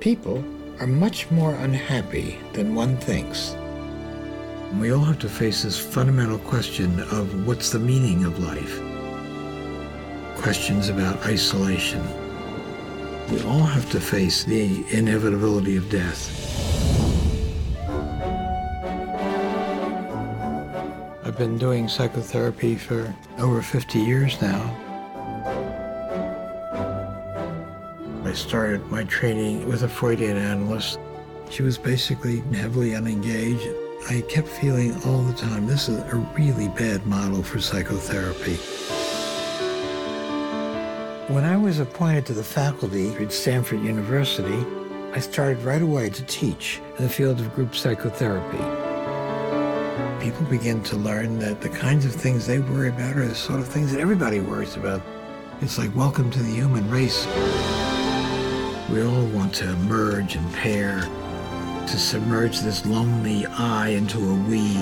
People are much more unhappy than one thinks. We all have to face this fundamental question of what's the meaning of life? Questions about isolation. We all have to face the inevitability of death. I've been doing psychotherapy for over 50 years now. Started my training with a Freudian analyst. She was basically heavily unengaged. I kept feeling all the time this is a really bad model for psychotherapy. When I was appointed to the faculty at Stanford University, I started right away to teach in the field of group psychotherapy. People begin to learn that the kinds of things they worry about are the sort of things that everybody worries about. It's like welcome to the human race. We all want to merge and pair, to submerge this lonely I into a we.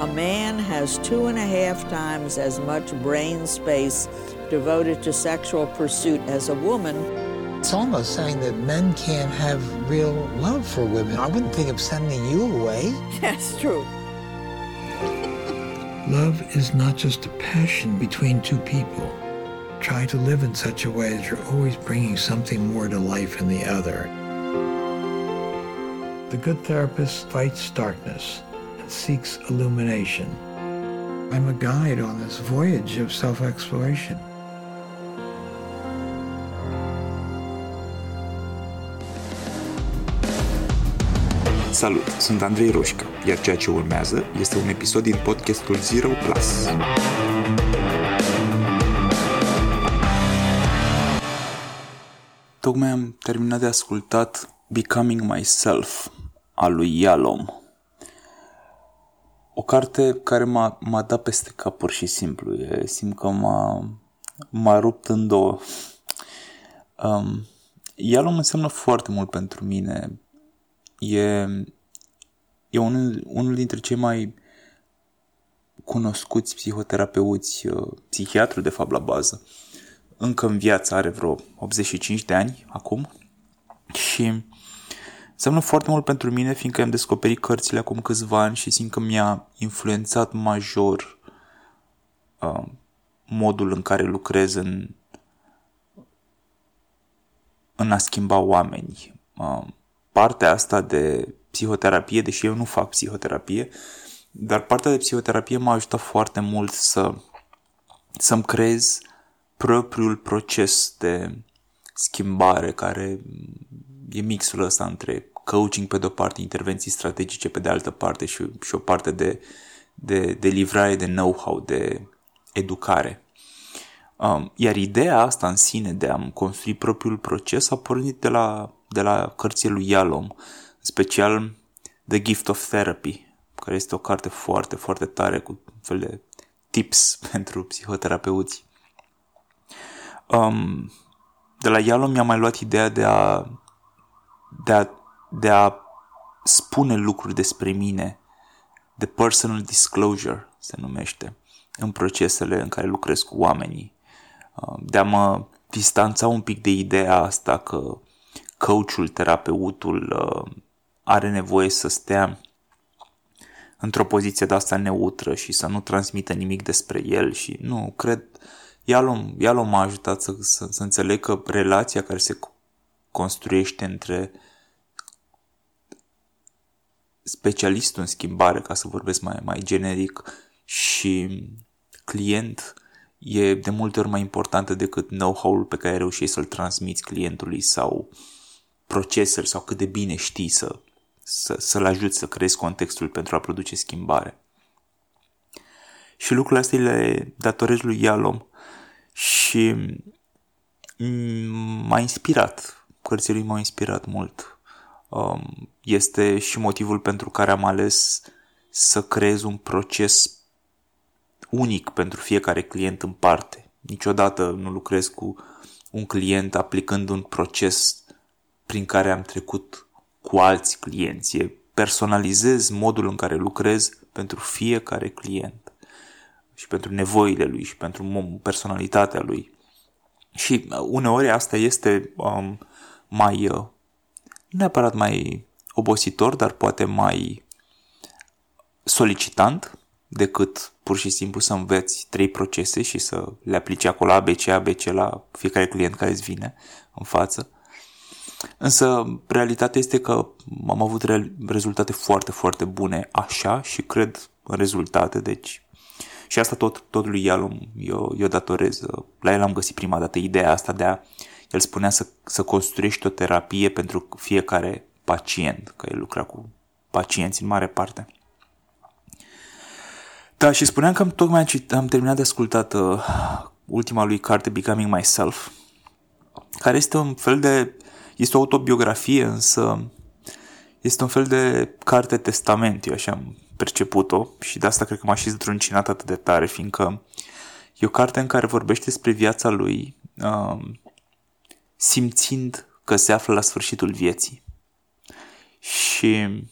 A man has two and a half times as much brain space devoted to sexual pursuit as a woman. It's almost saying that men can't have real love for women. I wouldn't think of sending you away. That's true. Love is not just a passion between two people. Try to live in such a way that you're always bringing something more to life in the other. The good therapist fights darkness and seeks illumination. I'm a guide on this voyage of self-exploration. Salut, sunt Andrei Roșca, iar ceea ce urmează este un episod din podcastul Zero Plus. Tocmai am terminat de ascultat Becoming Myself a lui Yalom. O carte care m-a, m-a dat peste cap pur și simplu. E, simt că m-a, m-a rupt în două. Um, Yalom înseamnă foarte mult pentru mine. E, e unul, unul dintre cei mai cunoscuți psihoterapeuți, uh, psihiatru de fapt la bază, încă în viață, are vreo 85 de ani acum și înseamnă foarte mult pentru mine fiindcă am descoperit cărțile acum câțiva ani și simt că mi-a influențat major uh, modul în care lucrez în, în a schimba oameni. Uh, partea asta de psihoterapie, deși eu nu fac psihoterapie, dar partea de psihoterapie m-a ajutat foarte mult să să-mi creez propriul proces de schimbare care e mixul ăsta între coaching pe de-o parte, intervenții strategice pe de altă parte și, și o parte de, de, de livrare de know-how, de educare. Um, iar ideea asta în sine de a-mi construi propriul proces a pornit de la, de la cărțile lui Yalom, special The Gift of Therapy, care este o carte foarte, foarte tare cu un fel de tips pentru psihoterapeuți. Um, de la Ialo mi-a mai luat ideea de a, de a, de a spune lucruri despre mine, de personal disclosure se numește, în procesele în care lucrez cu oamenii. Um, de a mă distanța un pic de ideea asta că coachul, terapeutul uh, are nevoie să stea într-o poziție de asta neutră și să nu transmită nimic despre el și nu, cred, Ialom, Ialom m-a ajutat să, să, să înțeleg că relația care se construiește între specialistul în schimbare, ca să vorbesc mai, mai generic, și client e de multe ori mai importantă decât know-how-ul pe care reușești să-l transmiți clientului sau procesele sau cât de bine știi să, să, să-l ajuți să creezi contextul pentru a produce schimbare. Și lucrurile astea le datorez lui Ialom și m-a inspirat. Cărțile lui m-au inspirat mult. Um, este și motivul pentru care am ales să creez un proces unic pentru fiecare client în parte. Niciodată nu lucrez cu un client aplicând un proces prin care am trecut cu alți clienți. personalizez modul în care lucrez pentru fiecare client și pentru nevoile lui și pentru personalitatea lui. Și uneori asta este um, mai, uh, nu neapărat mai obositor, dar poate mai solicitant decât pur și simplu să înveți trei procese și să le aplici acolo ABC, ABC la fiecare client care îți vine în față. Însă realitatea este că am avut rezultate foarte, foarte bune așa și cred în rezultate, deci și asta tot, tot lui Ialum eu, eu datorez. La el am găsit prima dată ideea asta de a, el spunea să, să construiești o terapie pentru fiecare pacient, că el lucra cu pacienți în mare parte. Da, și spuneam că tocmai am terminat de ascultat uh, ultima lui carte Becoming Myself, care este un fel de, este o autobiografie, însă este un fel de carte testament, eu așa am perceput-o și de asta cred că m-a și zdruncinat atât de tare, fiindcă e o carte în care vorbește despre viața lui, uh, simțind că se află la sfârșitul vieții. Și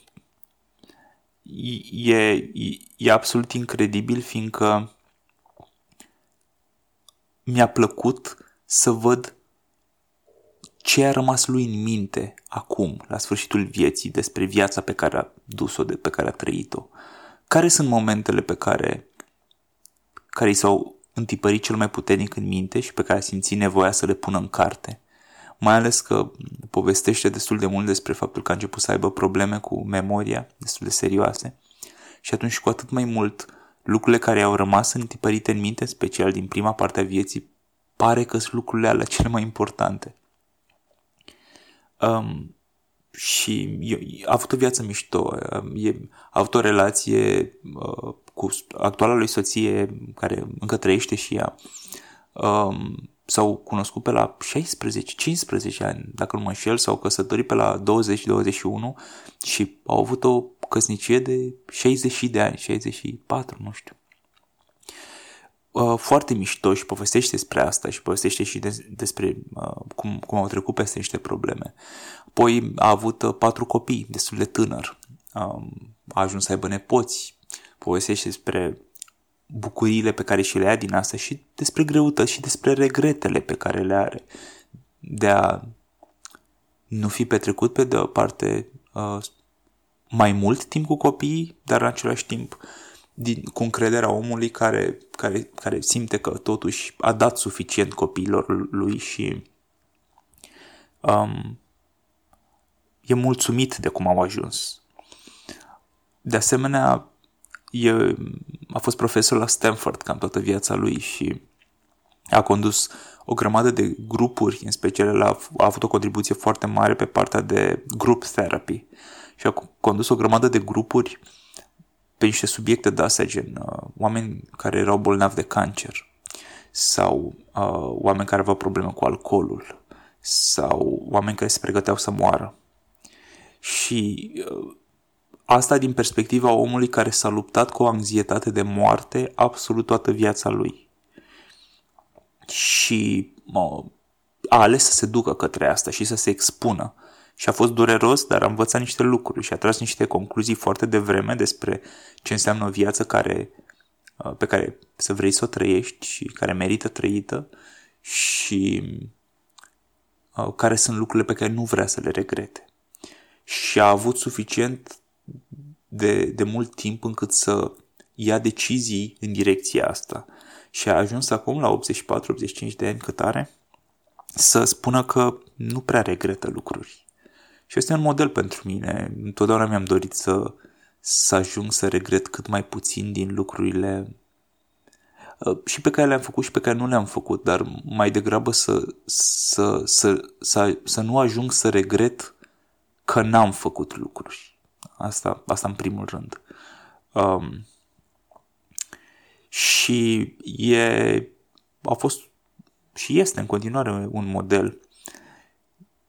e, e, e absolut incredibil, fiindcă mi-a plăcut să văd ce a rămas lui în minte acum, la sfârșitul vieții, despre viața pe care a dus-o, de pe care a trăit-o. Care sunt momentele pe care, care i s-au întipărit cel mai puternic în minte și pe care a simțit nevoia să le pună în carte? Mai ales că povestește destul de mult despre faptul că a început să aibă probleme cu memoria, destul de serioase. Și atunci cu atât mai mult lucrurile care au rămas întipărite în minte, special din prima parte a vieții, pare că sunt lucrurile alea cele mai importante. Um, și a avut o viață mișto, e, a avut o relație uh, cu actuala lui soție care încă trăiește și ea. Um, s-au cunoscut pe la 16-15 ani, dacă nu mă înșel, s-au căsătorit pe la 20-21 și au avut o căsnicie de 60 de ani, 64, nu știu. Uh, foarte mișto și povestește despre asta și povestește și de, despre uh, cum, cum au trecut peste niște probleme. Apoi a avut uh, patru copii, destul de tânăr. Um, a ajuns să aibă nepoți. Povestește despre bucuriile pe care și le ia din asta și despre greutăți și despre regretele pe care le are de a nu fi petrecut pe de o parte mai mult timp cu copiii, dar în același timp din, cu încrederea omului care, care, care simte că totuși a dat suficient copiilor lui și um, e mulțumit de cum au ajuns. De asemenea, e, a fost profesor la Stanford cam toată viața lui și a condus o grămadă de grupuri, în special a, a avut o contribuție foarte mare pe partea de group therapy și a condus o grămadă de grupuri pe niște subiecte de astea, gen uh, oameni care erau bolnavi de cancer sau uh, oameni care aveau probleme cu alcoolul sau oameni care se pregăteau să moară. Și uh, asta din perspectiva omului care s-a luptat cu o anxietate de moarte absolut toată viața lui. Și uh, a ales să se ducă către asta și să se expună și a fost dureros, dar a învățat niște lucruri și a tras niște concluzii foarte devreme despre ce înseamnă o viață care, uh, pe care să vrei să o trăiești și care merită trăită și uh, care sunt lucrurile pe care nu vrea să le regrete. Și a avut suficient de, de mult timp încât să ia decizii în direcția asta. Și a ajuns acum la 84-85 de ani cât are să spună că nu prea regretă lucruri. Și este un model pentru mine. Întotdeauna mi-am dorit să, să ajung să regret cât mai puțin din lucrurile uh, și pe care le-am făcut și pe care nu le-am făcut, dar mai degrabă să, să, să, să, să nu ajung să regret că n-am făcut lucruri. Asta, asta în primul rând. Um, și e, a fost și este în continuare un model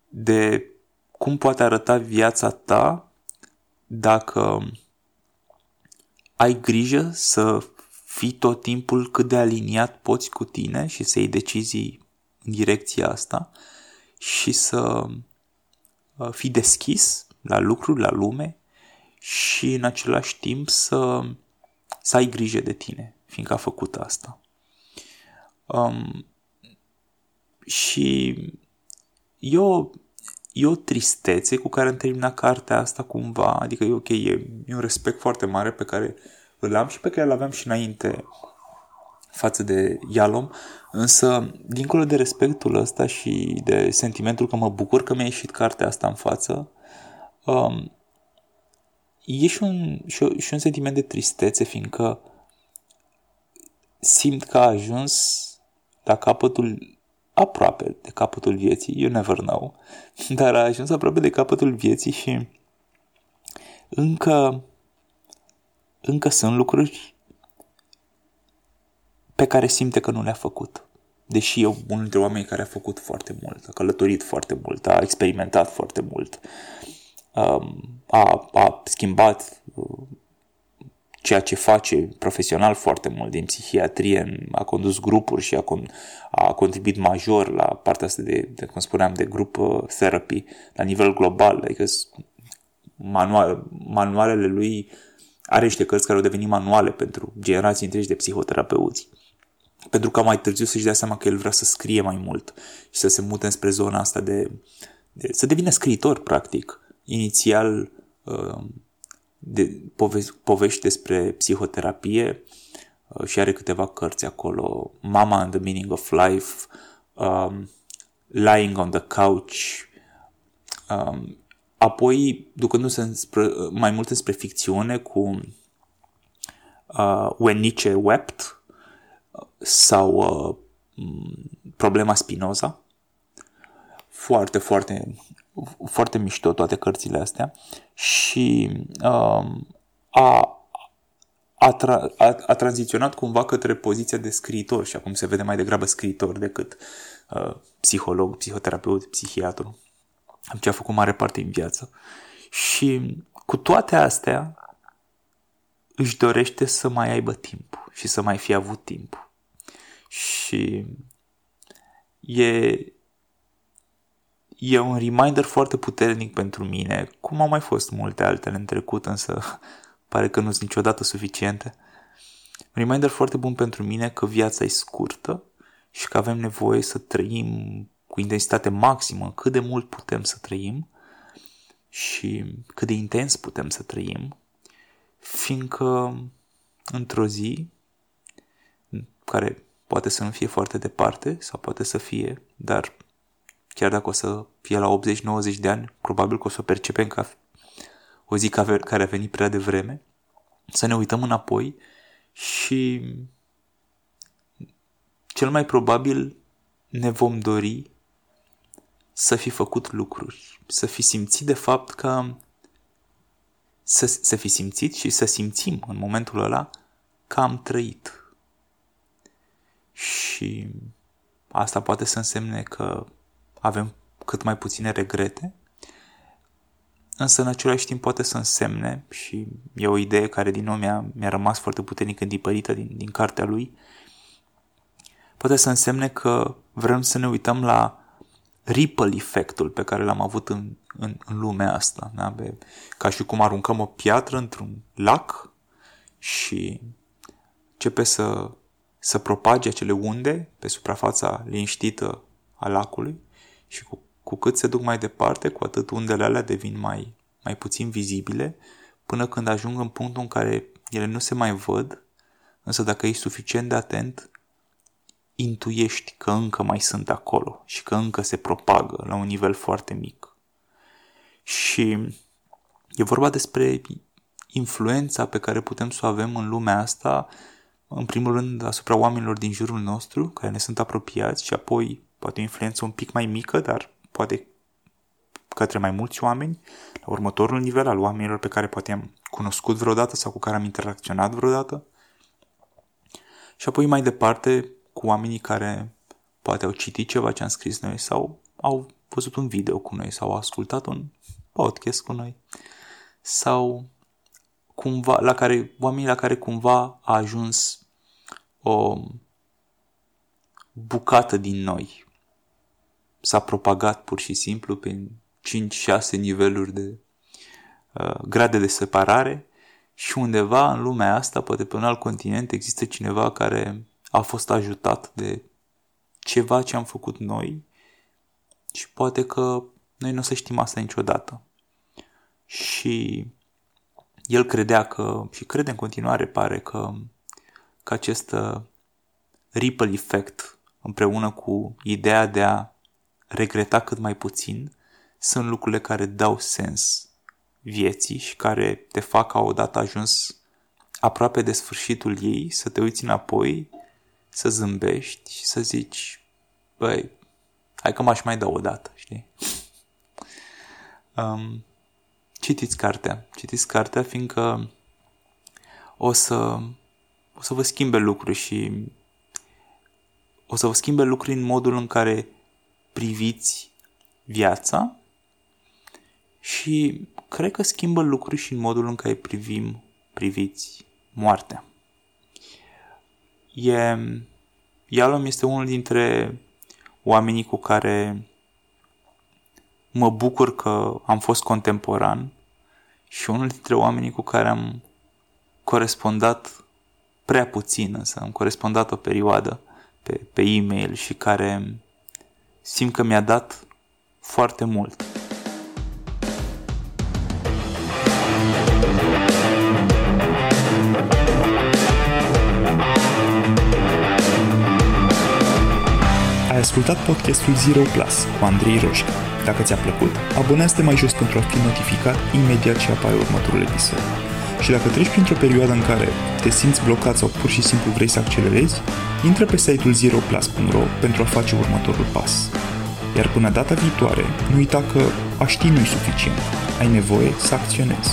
de cum poate arăta viața ta dacă ai grijă să fii tot timpul cât de aliniat poți cu tine și să iei decizii în direcția asta și să uh, fii deschis la lucruri, la lume și în același timp să, să ai grijă de tine, fiindcă a făcut asta. Um, și e o, e o tristețe cu care am terminat cartea asta cumva, adică e ok, e, e un respect foarte mare pe care îl am și pe care îl aveam și înainte față de Yalom, însă dincolo de respectul ăsta și de sentimentul că mă bucur că mi-a ieșit cartea asta în față, um, e și un, și, și un sentiment de tristețe, fiindcă simt că a ajuns la capătul aproape de capătul vieții, you never know, dar a ajuns aproape de capătul vieții și încă încă sunt lucruri pe care simte că nu le-a făcut. Deși e unul dintre oameni care a făcut foarte mult, a călătorit foarte mult, a experimentat foarte mult, um, a, a schimbat uh, ceea ce face profesional foarte mult din psihiatrie, a condus grupuri și a, con- a contribuit major la partea asta de, de, cum spuneam, de grup uh, therapy la nivel global, adică manual, manualele lui are niște cărți care au devenit manuale pentru generații întregi de psihoterapeuți. Pentru ca mai târziu să-și dea seama că el vrea să scrie mai mult și să se mute spre zona asta de, de să devină scriitor, practic. Inițial uh, de pove- povești despre psihoterapie uh, și are câteva cărți acolo. Mama and the Meaning of Life, um, Lying on the Couch, um, apoi ducându-se înspre, mai mult înspre ficțiune cu uh, When Nietzsche Wept sau uh, Problema Spinoza. Foarte, foarte, foarte mișto toate cărțile astea și uh, a, a, tra- a, a tranziționat cumva către poziția de scriitor și acum se vede mai degrabă scriitor decât uh, psiholog, psihoterapeut, psihiatru ce a făcut mare parte în viață. Și cu toate astea își dorește să mai aibă timp și să mai fie avut timp. Și e, e un reminder foarte puternic pentru mine, cum au mai fost multe altele în trecut, însă pare că nu sunt niciodată suficiente. Un reminder foarte bun pentru mine că viața e scurtă și că avem nevoie să trăim cu intensitate maximă cât de mult putem să trăim și cât de intens putem să trăim, fiindcă într-o zi, care poate să nu fie foarte departe sau poate să fie, dar chiar dacă o să fie la 80-90 de ani, probabil că o să o percepem ca o zi care a venit prea devreme, să ne uităm înapoi și cel mai probabil ne vom dori să fi făcut lucruri, să fi simțit de fapt că să, să fi simțit și să simțim în momentul ăla că am trăit. Și asta poate să însemne că avem cât mai puține regrete, însă în același timp poate să însemne, și e o idee care din nou mi-a, mi-a rămas foarte puternic îndipărită din, din cartea lui, poate să însemne că vrem să ne uităm la ripple efectul pe care l-am avut în, în, în lumea asta. Da? Be, ca și cum aruncăm o piatră într-un lac și începe să, să propage acele unde pe suprafața liniștită a lacului și cu, cu cât se duc mai departe, cu atât undele alea devin mai, mai puțin vizibile, până când ajung în punctul în care ele nu se mai văd, însă dacă ești suficient de atent, intuiești că încă mai sunt acolo și că încă se propagă la un nivel foarte mic. Și e vorba despre influența pe care putem să o avem în lumea asta, în primul rând asupra oamenilor din jurul nostru, care ne sunt apropiați, și apoi poate o influență un pic mai mică, dar poate către mai mulți oameni, la următorul nivel al oamenilor pe care poate am cunoscut vreodată sau cu care am interacționat vreodată. Și apoi mai departe cu oamenii care poate au citit ceva ce am scris noi sau au văzut un video cu noi sau au ascultat un podcast cu noi sau cumva, la care, oamenii la care cumva a ajuns o bucată din noi. S-a propagat pur și simplu prin 5-6 niveluri de uh, grade de separare și undeva în lumea asta, poate pe un alt continent, există cineva care a fost ajutat de ceva ce am făcut noi și poate că noi nu o să știm asta niciodată. Și el credea că, și crede în continuare, pare că, că acest uh, ripple effect împreună cu ideea de a regreta cât mai puțin sunt lucrurile care dau sens vieții și care te fac ca odată ajuns aproape de sfârșitul ei să te uiți înapoi, să zâmbești și să zici, băi, hai că m-aș mai da o dată, știi? Um, citiți cartea, citiți cartea fiindcă o să, o să vă schimbe lucruri și o să vă schimbe lucruri în modul în care priviți viața și cred că schimbă lucruri și în modul în care privim, priviți moartea. E, Ialom este unul dintre oamenii cu care mă bucur că am fost contemporan și unul dintre oamenii cu care am corespondat prea puțin, însă am corespondat o perioadă pe, pe e-mail și care simt că mi-a dat foarte mult. Ai ascultat podcastul Zero Plus cu Andrei Roșca. Dacă ți-a plăcut, abonează-te mai jos pentru a fi notificat imediat ce apare următorul episod. Și dacă treci printr-o perioadă în care te simți blocat sau pur și simplu vrei să accelerezi, intră pe site-ul zeroplus.ro pentru a face următorul pas. Iar până data viitoare, nu uita că a ști nu suficient. Ai nevoie să acționezi.